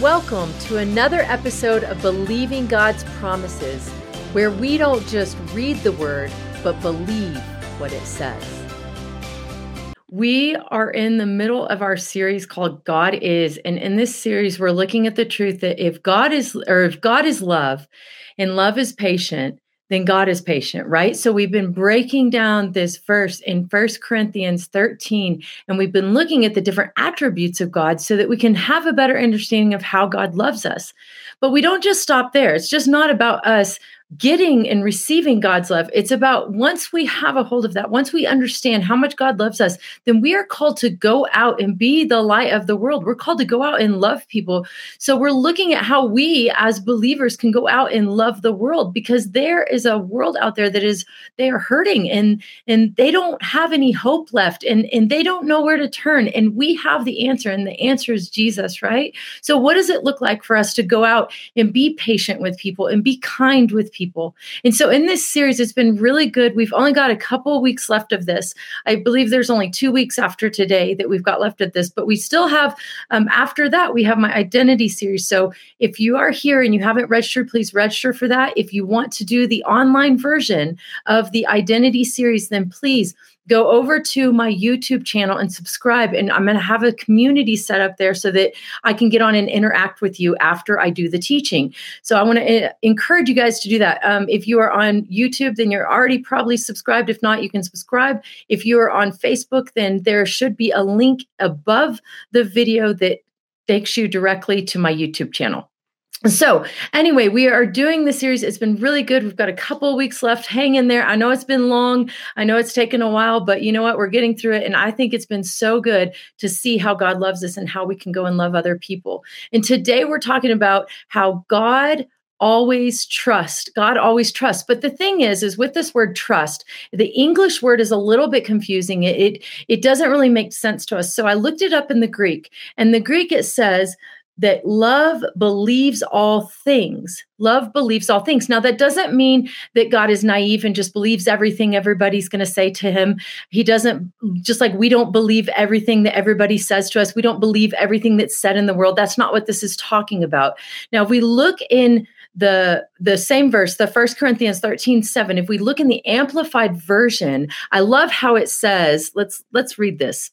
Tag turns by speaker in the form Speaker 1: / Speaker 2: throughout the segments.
Speaker 1: Welcome to another episode of Believing God's Promises, where we don't just read the word, but believe what it says. We are in the middle of our series called God is. And in this series, we're looking at the truth that if God is, or if God is love and love is patient, then God is patient, right? So we've been breaking down this verse in First Corinthians 13, and we've been looking at the different attributes of God so that we can have a better understanding of how God loves us. But we don't just stop there. It's just not about us getting and receiving God's love. It's about once we have a hold of that, once we understand how much God loves us, then we are called to go out and be the light of the world. We're called to go out and love people. So we're looking at how we as believers can go out and love the world because there is a world out there that is they are hurting and and they don't have any hope left and and they don't know where to turn and we have the answer and the answer is Jesus, right? So what does it look like for us to go out and be patient with people and be kind with people? People. And so in this series, it's been really good. We've only got a couple weeks left of this. I believe there's only two weeks after today that we've got left of this, but we still have, um, after that, we have my identity series. So if you are here and you haven't registered, please register for that. If you want to do the online version of the identity series, then please go over to my YouTube channel and subscribe. And I'm going to have a community set up there so that I can get on and interact with you after I do the teaching. So I want to eh, encourage you guys to do that. Um, if you are on YouTube, then you're already probably subscribed. If not, you can subscribe. If you are on Facebook, then there should be a link above the video that takes you directly to my YouTube channel. So, anyway, we are doing the series. It's been really good. We've got a couple weeks left. Hang in there. I know it's been long. I know it's taken a while, but you know what? We're getting through it. And I think it's been so good to see how God loves us and how we can go and love other people. And today we're talking about how God always trust god always trust but the thing is is with this word trust the english word is a little bit confusing it, it it doesn't really make sense to us so i looked it up in the greek and the greek it says that love believes all things. Love believes all things. Now, that doesn't mean that God is naive and just believes everything everybody's going to say to him. He doesn't, just like we don't believe everything that everybody says to us, we don't believe everything that's said in the world. That's not what this is talking about. Now, if we look in the the same verse the first corinthians 13 7 if we look in the amplified version i love how it says let's let's read this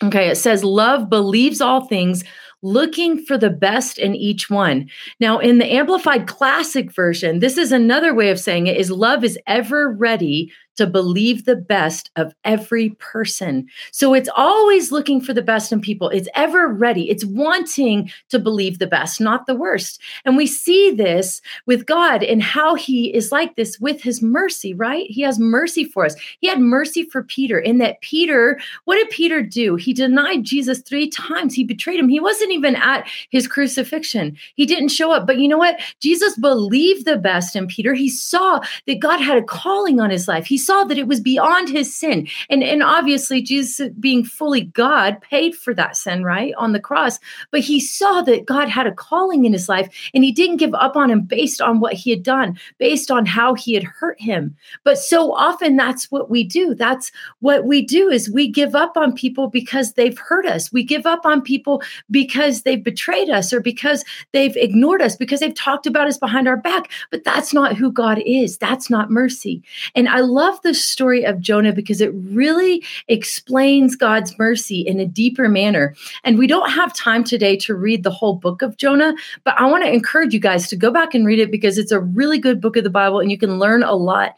Speaker 1: okay it says love believes all things looking for the best in each one. Now, in the Amplified Classic version, this is another way of saying it is love is ever ready to believe the best of every person. So it's always looking for the best in people. It's ever ready. It's wanting to believe the best, not the worst. And we see this with God and how he is like this with his mercy, right? He has mercy for us. He had mercy for Peter in that Peter, what did Peter do? He denied Jesus three times. He betrayed him. He wasn't even at his crucifixion. He didn't show up. But you know what? Jesus believed the best in Peter. He saw that God had a calling on his life. He saw that it was beyond his sin. And, and obviously, Jesus, being fully God, paid for that sin, right, on the cross. But he saw that God had a calling in his life and he didn't give up on him based on what he had done, based on how he had hurt him. But so often that's what we do. That's what we do is we give up on people because they've hurt us. We give up on people because they've betrayed us or because they've ignored us, because they've talked about us behind our back. But that's not who God is. That's not mercy. And I love love the story of Jonah because it really explains God's mercy in a deeper manner. And we don't have time today to read the whole book of Jonah, but I want to encourage you guys to go back and read it because it's a really good book of the Bible and you can learn a lot.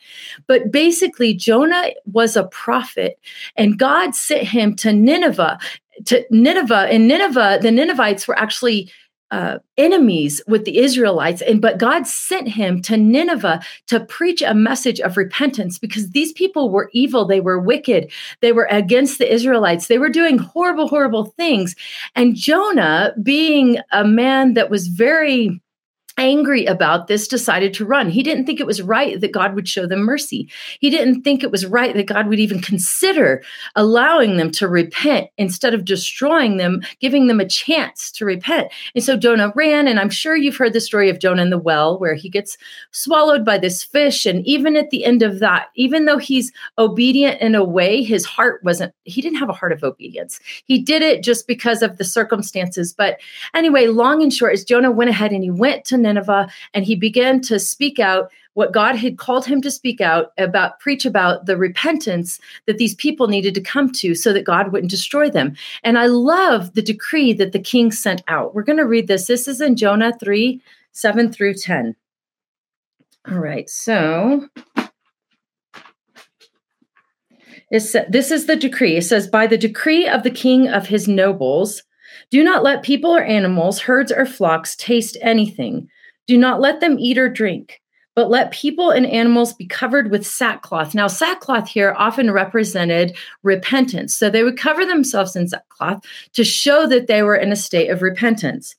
Speaker 1: But basically, Jonah was a prophet and God sent him to Nineveh to Nineveh. And Nineveh, the Ninevites were actually uh, enemies with the Israelites, and but God sent him to Nineveh to preach a message of repentance because these people were evil, they were wicked, they were against the Israelites, they were doing horrible, horrible things. And Jonah, being a man that was very angry about this, decided to run. He didn't think it was right that God would show them mercy. He didn't think it was right that God would even consider allowing them to repent instead of destroying them, giving them a chance to repent. And so Jonah ran. And I'm sure you've heard the story of Jonah in the well, where he gets swallowed by this fish. And even at the end of that, even though he's obedient in a way, his heart wasn't, he didn't have a heart of obedience. He did it just because of the circumstances. But anyway, long and short is Jonah went ahead and he went to Nineveh and he began to speak out what God had called him to speak out about, preach about the repentance that these people needed to come to so that God wouldn't destroy them. And I love the decree that the king sent out. We're going to read this. This is in Jonah 3 7 through 10. All right, so this is the decree. It says, By the decree of the king of his nobles, do not let people or animals, herds or flocks taste anything. Do not let them eat or drink, but let people and animals be covered with sackcloth. Now, sackcloth here often represented repentance. So they would cover themselves in sackcloth to show that they were in a state of repentance.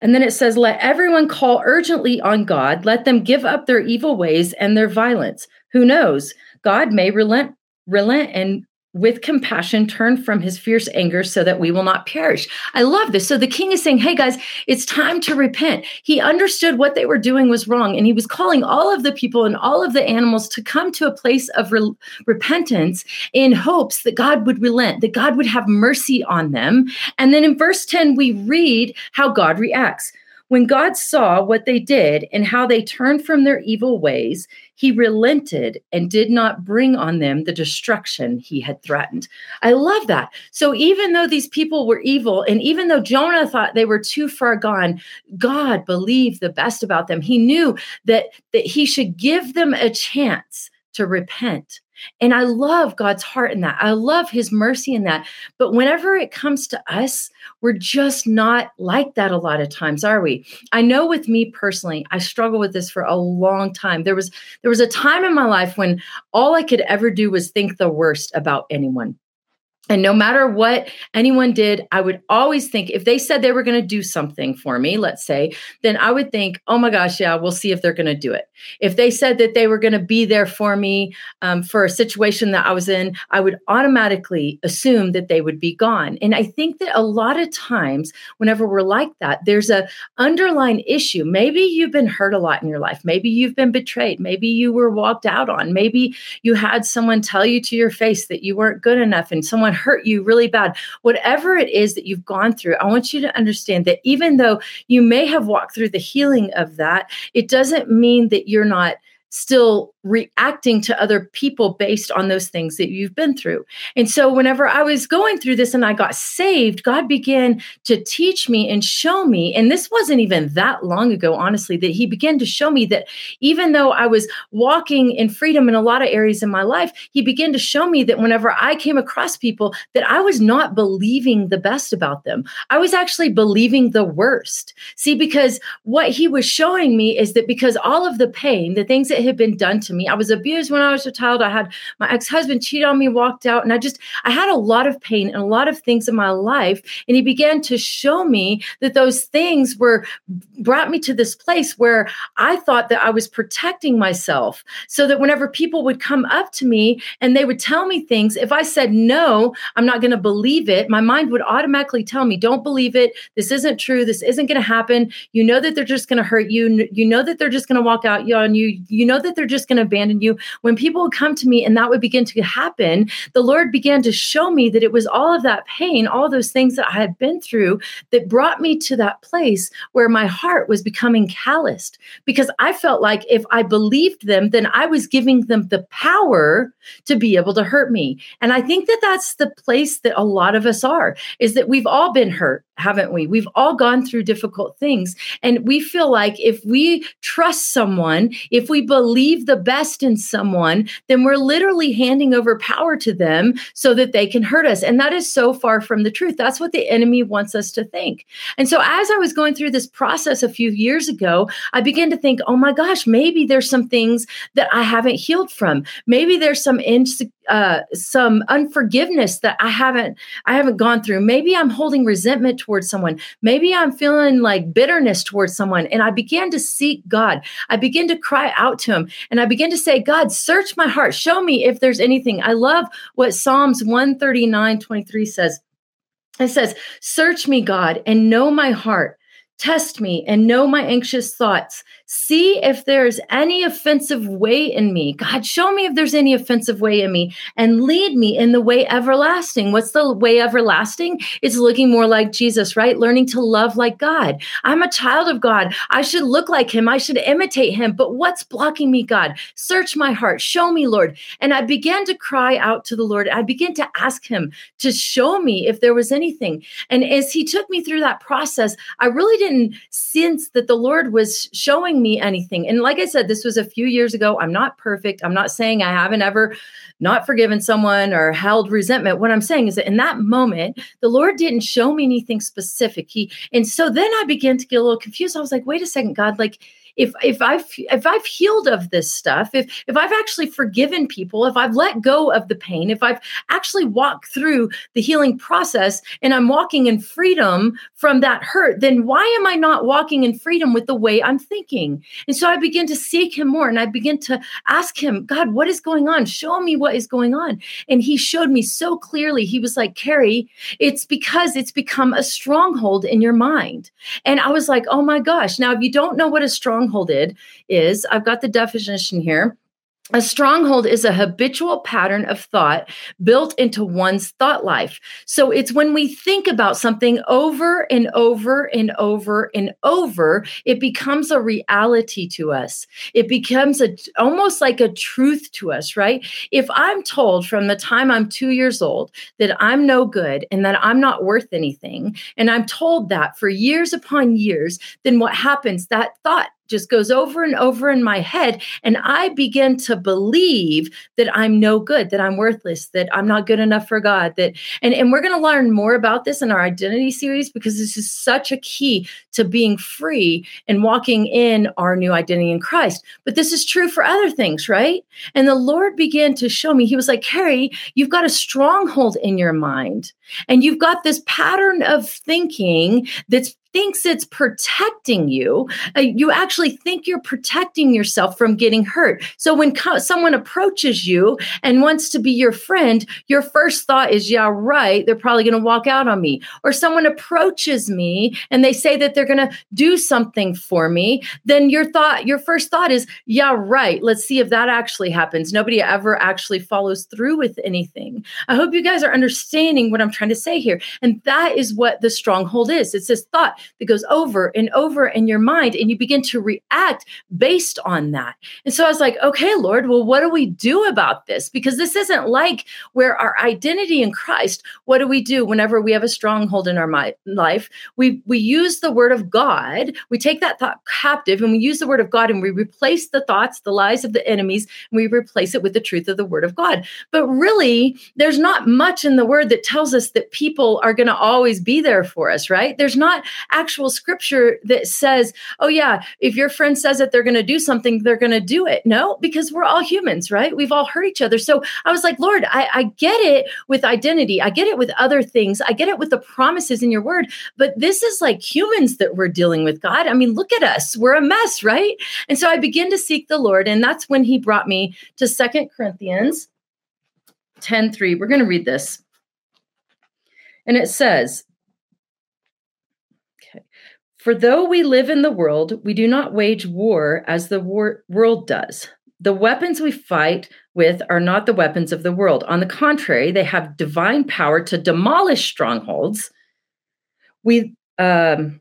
Speaker 1: And then it says, Let everyone call urgently on God. Let them give up their evil ways and their violence. Who knows? God may relent, relent and with compassion turn from his fierce anger so that we will not perish. I love this. So the king is saying, Hey guys, it's time to repent. He understood what they were doing was wrong. And he was calling all of the people and all of the animals to come to a place of re- repentance in hopes that God would relent, that God would have mercy on them. And then in verse 10, we read how God reacts. When God saw what they did and how they turned from their evil ways, he relented and did not bring on them the destruction he had threatened. I love that. So even though these people were evil, and even though Jonah thought they were too far gone, God believed the best about them. He knew that, that he should give them a chance to repent and I love God's heart in that. I love his mercy in that. But whenever it comes to us, we're just not like that a lot of times, are we? I know with me personally, I struggle with this for a long time. There was there was a time in my life when all I could ever do was think the worst about anyone. And no matter what anyone did, I would always think if they said they were going to do something for me, let's say, then I would think, oh my gosh, yeah, we'll see if they're going to do it. If they said that they were going to be there for me um, for a situation that I was in, I would automatically assume that they would be gone. And I think that a lot of times, whenever we're like that, there's a underlying issue. Maybe you've been hurt a lot in your life. Maybe you've been betrayed. Maybe you were walked out on. Maybe you had someone tell you to your face that you weren't good enough and someone hurt you really bad, whatever it is that you've gone through, I want you to understand that even though you may have walked through the healing of that, it doesn't mean that you're not still reacting to other people based on those things that you've been through. And so, whenever I was going through this and I got saved, God began to teach me and show me. And this wasn't even that long ago, honestly, that He began to show me that even though I was walking in freedom in a lot of areas in my life, He began to show me that whenever I came across people, that I was not believing the best about them. I was actually believing the worst. See, because what He was showing me is that because all of the pain, the things that had been done to me. I was abused when I was a child. I had my ex husband cheat on me, walked out, and I just, I had a lot of pain and a lot of things in my life. And he began to show me that those things were, brought me to this place where I thought that I was protecting myself so that whenever people would come up to me and they would tell me things, if I said, no, I'm not going to believe it, my mind would automatically tell me, don't believe it. This isn't true. This isn't going to happen. You know that they're just going to hurt you. You know that they're just going to walk out on you. You know that they're just going to abandon you. When people would come to me and that would begin to happen, the Lord began to show me that it was all of that pain, all those things that I had been through that brought me to that place where my heart was becoming calloused because I felt like if I believed them, then I was giving them the power to be able to hurt me. And I think that that's the place that a lot of us are is that we've all been hurt haven't we? We've all gone through difficult things. And we feel like if we trust someone, if we believe the best in someone, then we're literally handing over power to them so that they can hurt us. And that is so far from the truth. That's what the enemy wants us to think. And so as I was going through this process a few years ago, I began to think, oh my gosh, maybe there's some things that I haven't healed from. Maybe there's some insecurity uh, some unforgiveness that I haven't I haven't gone through. Maybe I'm holding resentment towards someone. Maybe I'm feeling like bitterness towards someone. And I began to seek God. I began to cry out to Him, and I began to say, God, search my heart. Show me if there's anything. I love what Psalms 139, 23 says. It says, Search me, God, and know my heart. Test me and know my anxious thoughts. See if there's any offensive way in me. God, show me if there's any offensive way in me and lead me in the way everlasting. What's the way everlasting? It's looking more like Jesus, right? Learning to love like God. I'm a child of God. I should look like him. I should imitate him. But what's blocking me, God? Search my heart. Show me, Lord. And I began to cry out to the Lord. I began to ask him to show me if there was anything. And as he took me through that process, I really didn't sense that the Lord was showing me anything. And like I said, this was a few years ago. I'm not perfect. I'm not saying I haven't ever not forgiven someone or held resentment. What I'm saying is that in that moment, the Lord didn't show me anything specific. He and so then I began to get a little confused. I was like, wait a second, God, like if if I've if I've healed of this stuff, if if I've actually forgiven people, if I've let go of the pain, if I've actually walked through the healing process and I'm walking in freedom from that hurt, then why am I not walking in freedom with the way I'm thinking? And so I begin to seek him more and I begin to ask him, God, what is going on? Show me what is going on. And he showed me so clearly. He was like, Carrie, it's because it's become a stronghold in your mind. And I was like, oh my gosh. Now, if you don't know what a stronghold is I've got the definition here. A stronghold is a habitual pattern of thought built into one's thought life. So it's when we think about something over and over and over and over, it becomes a reality to us. It becomes a almost like a truth to us, right? If I'm told from the time I'm 2 years old that I'm no good and that I'm not worth anything, and I'm told that for years upon years, then what happens? That thought just goes over and over in my head. And I begin to believe that I'm no good, that I'm worthless, that I'm not good enough for God. That and, and we're going to learn more about this in our identity series because this is such a key to being free and walking in our new identity in Christ. But this is true for other things, right? And the Lord began to show me, He was like, Carrie, you've got a stronghold in your mind. And you've got this pattern of thinking that's thinks it's protecting you, uh, you actually think you're protecting yourself from getting hurt. So when co- someone approaches you and wants to be your friend, your first thought is, yeah, right, they're probably going to walk out on me. Or someone approaches me and they say that they're going to do something for me, then your thought, your first thought is, yeah, right, let's see if that actually happens. Nobody ever actually follows through with anything. I hope you guys are understanding what I'm trying to say here. And that is what the stronghold is. It's this thought that goes over and over in your mind, and you begin to react based on that. And so I was like, okay, Lord, well, what do we do about this? Because this isn't like where our identity in Christ, what do we do whenever we have a stronghold in our life? We, we use the word of God, we take that thought captive, and we use the word of God and we replace the thoughts, the lies of the enemies, and we replace it with the truth of the word of God. But really, there's not much in the word that tells us that people are going to always be there for us, right? There's not actual scripture that says, oh, yeah, if your friend says that they're going to do something, they're going to do it. No, because we're all humans, right? We've all hurt each other. So I was like, Lord, I, I get it with identity. I get it with other things. I get it with the promises in your word. But this is like humans that we're dealing with, God. I mean, look at us. We're a mess, right? And so I begin to seek the Lord. And that's when he brought me to Second Corinthians 10 3. We're going to read this. And it says, for though we live in the world, we do not wage war as the war- world does. The weapons we fight with are not the weapons of the world. On the contrary, they have divine power to demolish strongholds. We um,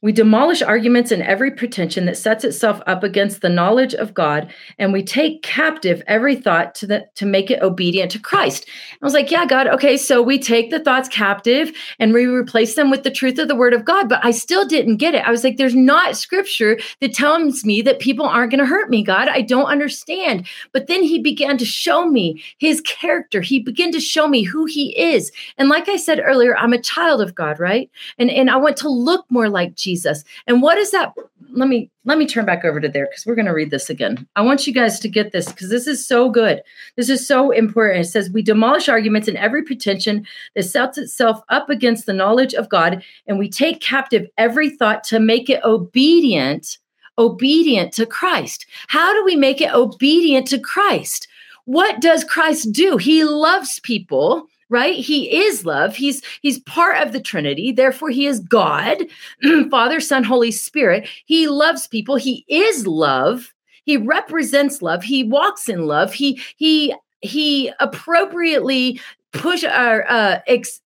Speaker 1: we demolish arguments and every pretension that sets itself up against the knowledge of God, and we take captive every thought to the, to make it obedient to Christ. I was like, yeah, God, okay, so we take the thoughts captive and we replace them with the truth of the word of God, but I still didn't get it. I was like, there's not scripture that tells me that people aren't going to hurt me, God. I don't understand. But then he began to show me his character. He began to show me who he is. And like I said earlier, I'm a child of God, right? And and I want to look more like Jesus. And what is that? Let me let me turn back over to there because we're going to read this again. I want you guys to get this because this is so good. This is so important. It says, We demolish arguments and every pretension that sets itself up against the knowledge of God, and we take captive every thought to make it obedient, obedient to Christ. How do we make it obedient to Christ? What does Christ do? He loves people right? He is love. He's he's part of the trinity. Therefore he is god father son holy spirit. He loves people. He is love. He represents love. He walks in love. He he he appropriately push our uh, ex,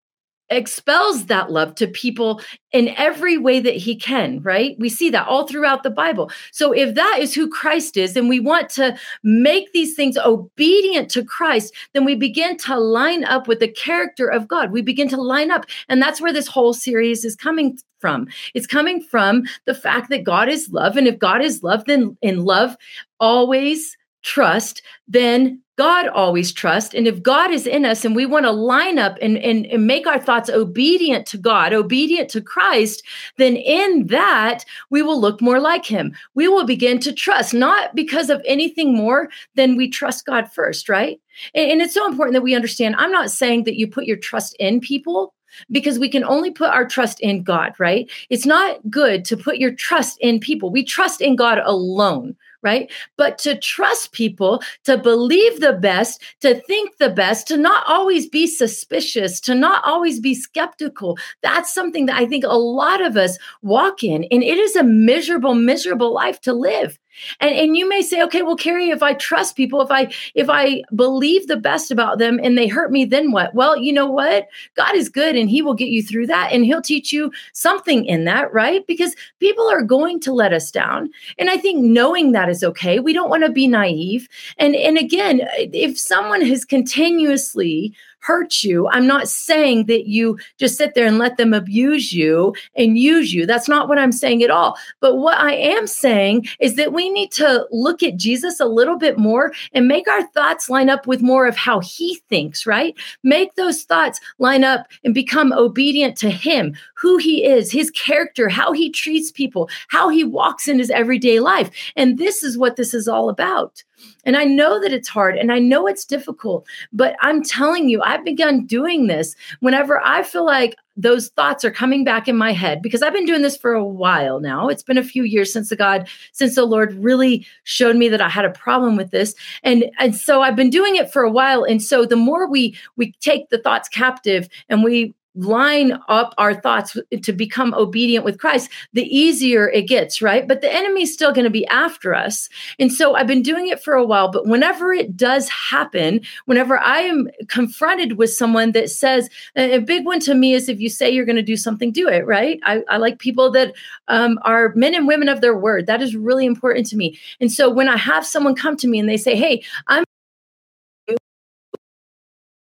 Speaker 1: expels that love to people in every way that he can, right? We see that all throughout the Bible. So if that is who Christ is and we want to make these things obedient to Christ, then we begin to line up with the character of God. We begin to line up. And that's where this whole series is coming from. It's coming from the fact that God is love. And if God is love, then in love always trust, then God always trust. And if God is in us and we want to line up and, and, and, make our thoughts obedient to God, obedient to Christ, then in that we will look more like Him. We will begin to trust, not because of anything more than we trust God first, right? And, and it's so important that we understand I'm not saying that you put your trust in people because we can only put our trust in God, right? It's not good to put your trust in people. We trust in God alone, right? But to trust people, to believe the best, to think the best, to not always be suspicious, to not always be skeptical, that's something that I think a lot of us walk in. And it is a miserable, miserable life to live. And, and you may say, okay, well, Carrie, if I trust people, if I if I believe the best about them and they hurt me, then what? Well, you know what? God is good and he will get you through that and he'll teach you something in that, right? Because people are going to let us down. And I think knowing that is okay. We don't want to be naive. And and again, if someone has continuously hurt you. I'm not saying that you just sit there and let them abuse you and use you. That's not what I'm saying at all. But what I am saying is that we need to look at Jesus a little bit more and make our thoughts line up with more of how he thinks, right? Make those thoughts line up and become obedient to him, who he is, his character, how he treats people, how he walks in his everyday life. And this is what this is all about. And I know that it's hard and I know it's difficult, but I'm telling you, I've begun doing this whenever I feel like those thoughts are coming back in my head because I've been doing this for a while now. It's been a few years since the God, since the Lord really showed me that I had a problem with this. And and so I've been doing it for a while. And so the more we we take the thoughts captive and we line up our thoughts to become obedient with Christ, the easier it gets, right? But the enemy's still going to be after us. And so I've been doing it for a while, but whenever it does happen, whenever I am confronted with someone that says, a big one to me is if you say you're going to do something, do it, right? I, I like people that um, are men and women of their word. That is really important to me. And so when I have someone come to me and they say, hey, I'm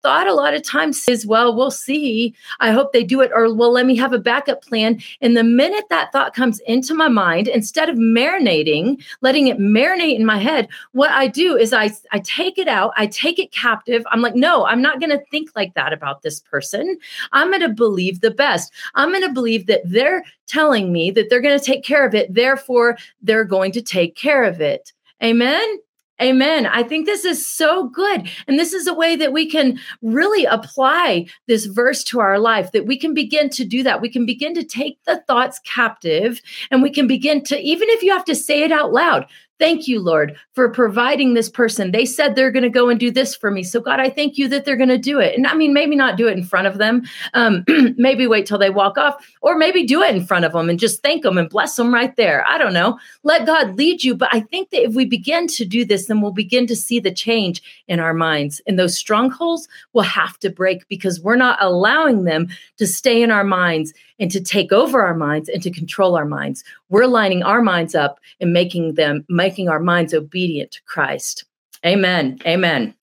Speaker 1: thought a lot of times is, well, we'll see. I hope they do it, or well, let me have a backup plan. And the minute that thought comes into my mind, instead of marinating, letting it marinate in my head, what I do is I, I take it out, I take it captive. I'm like, no, I'm not going to think like that about this person. I'm going to believe the best. I'm going to believe that they're telling me that they're going to take care of it. Therefore, they're going to take care of it. Amen. Amen. I think this is so good. And this is a way that we can really apply this verse to our life, that we can begin to do that. We can begin to take the thoughts captive and we can begin to, even if you have to say it out loud, Thank you, Lord, for providing this person. They said they're going to go and do this for me. So, God, I thank you that they're going to do it. And I mean, maybe not do it in front of them. Um, maybe wait till they walk off, or maybe do it in front of them and just thank them and bless them right there. I don't know. Let God lead you. But I think that if we begin to do this, then we'll begin to see the change in our minds. And those strongholds will have to break because we're not allowing them to stay in our minds and to take over our minds and to control our minds. We're lining our minds up and making them, making our minds obedient to Christ. Amen. Amen.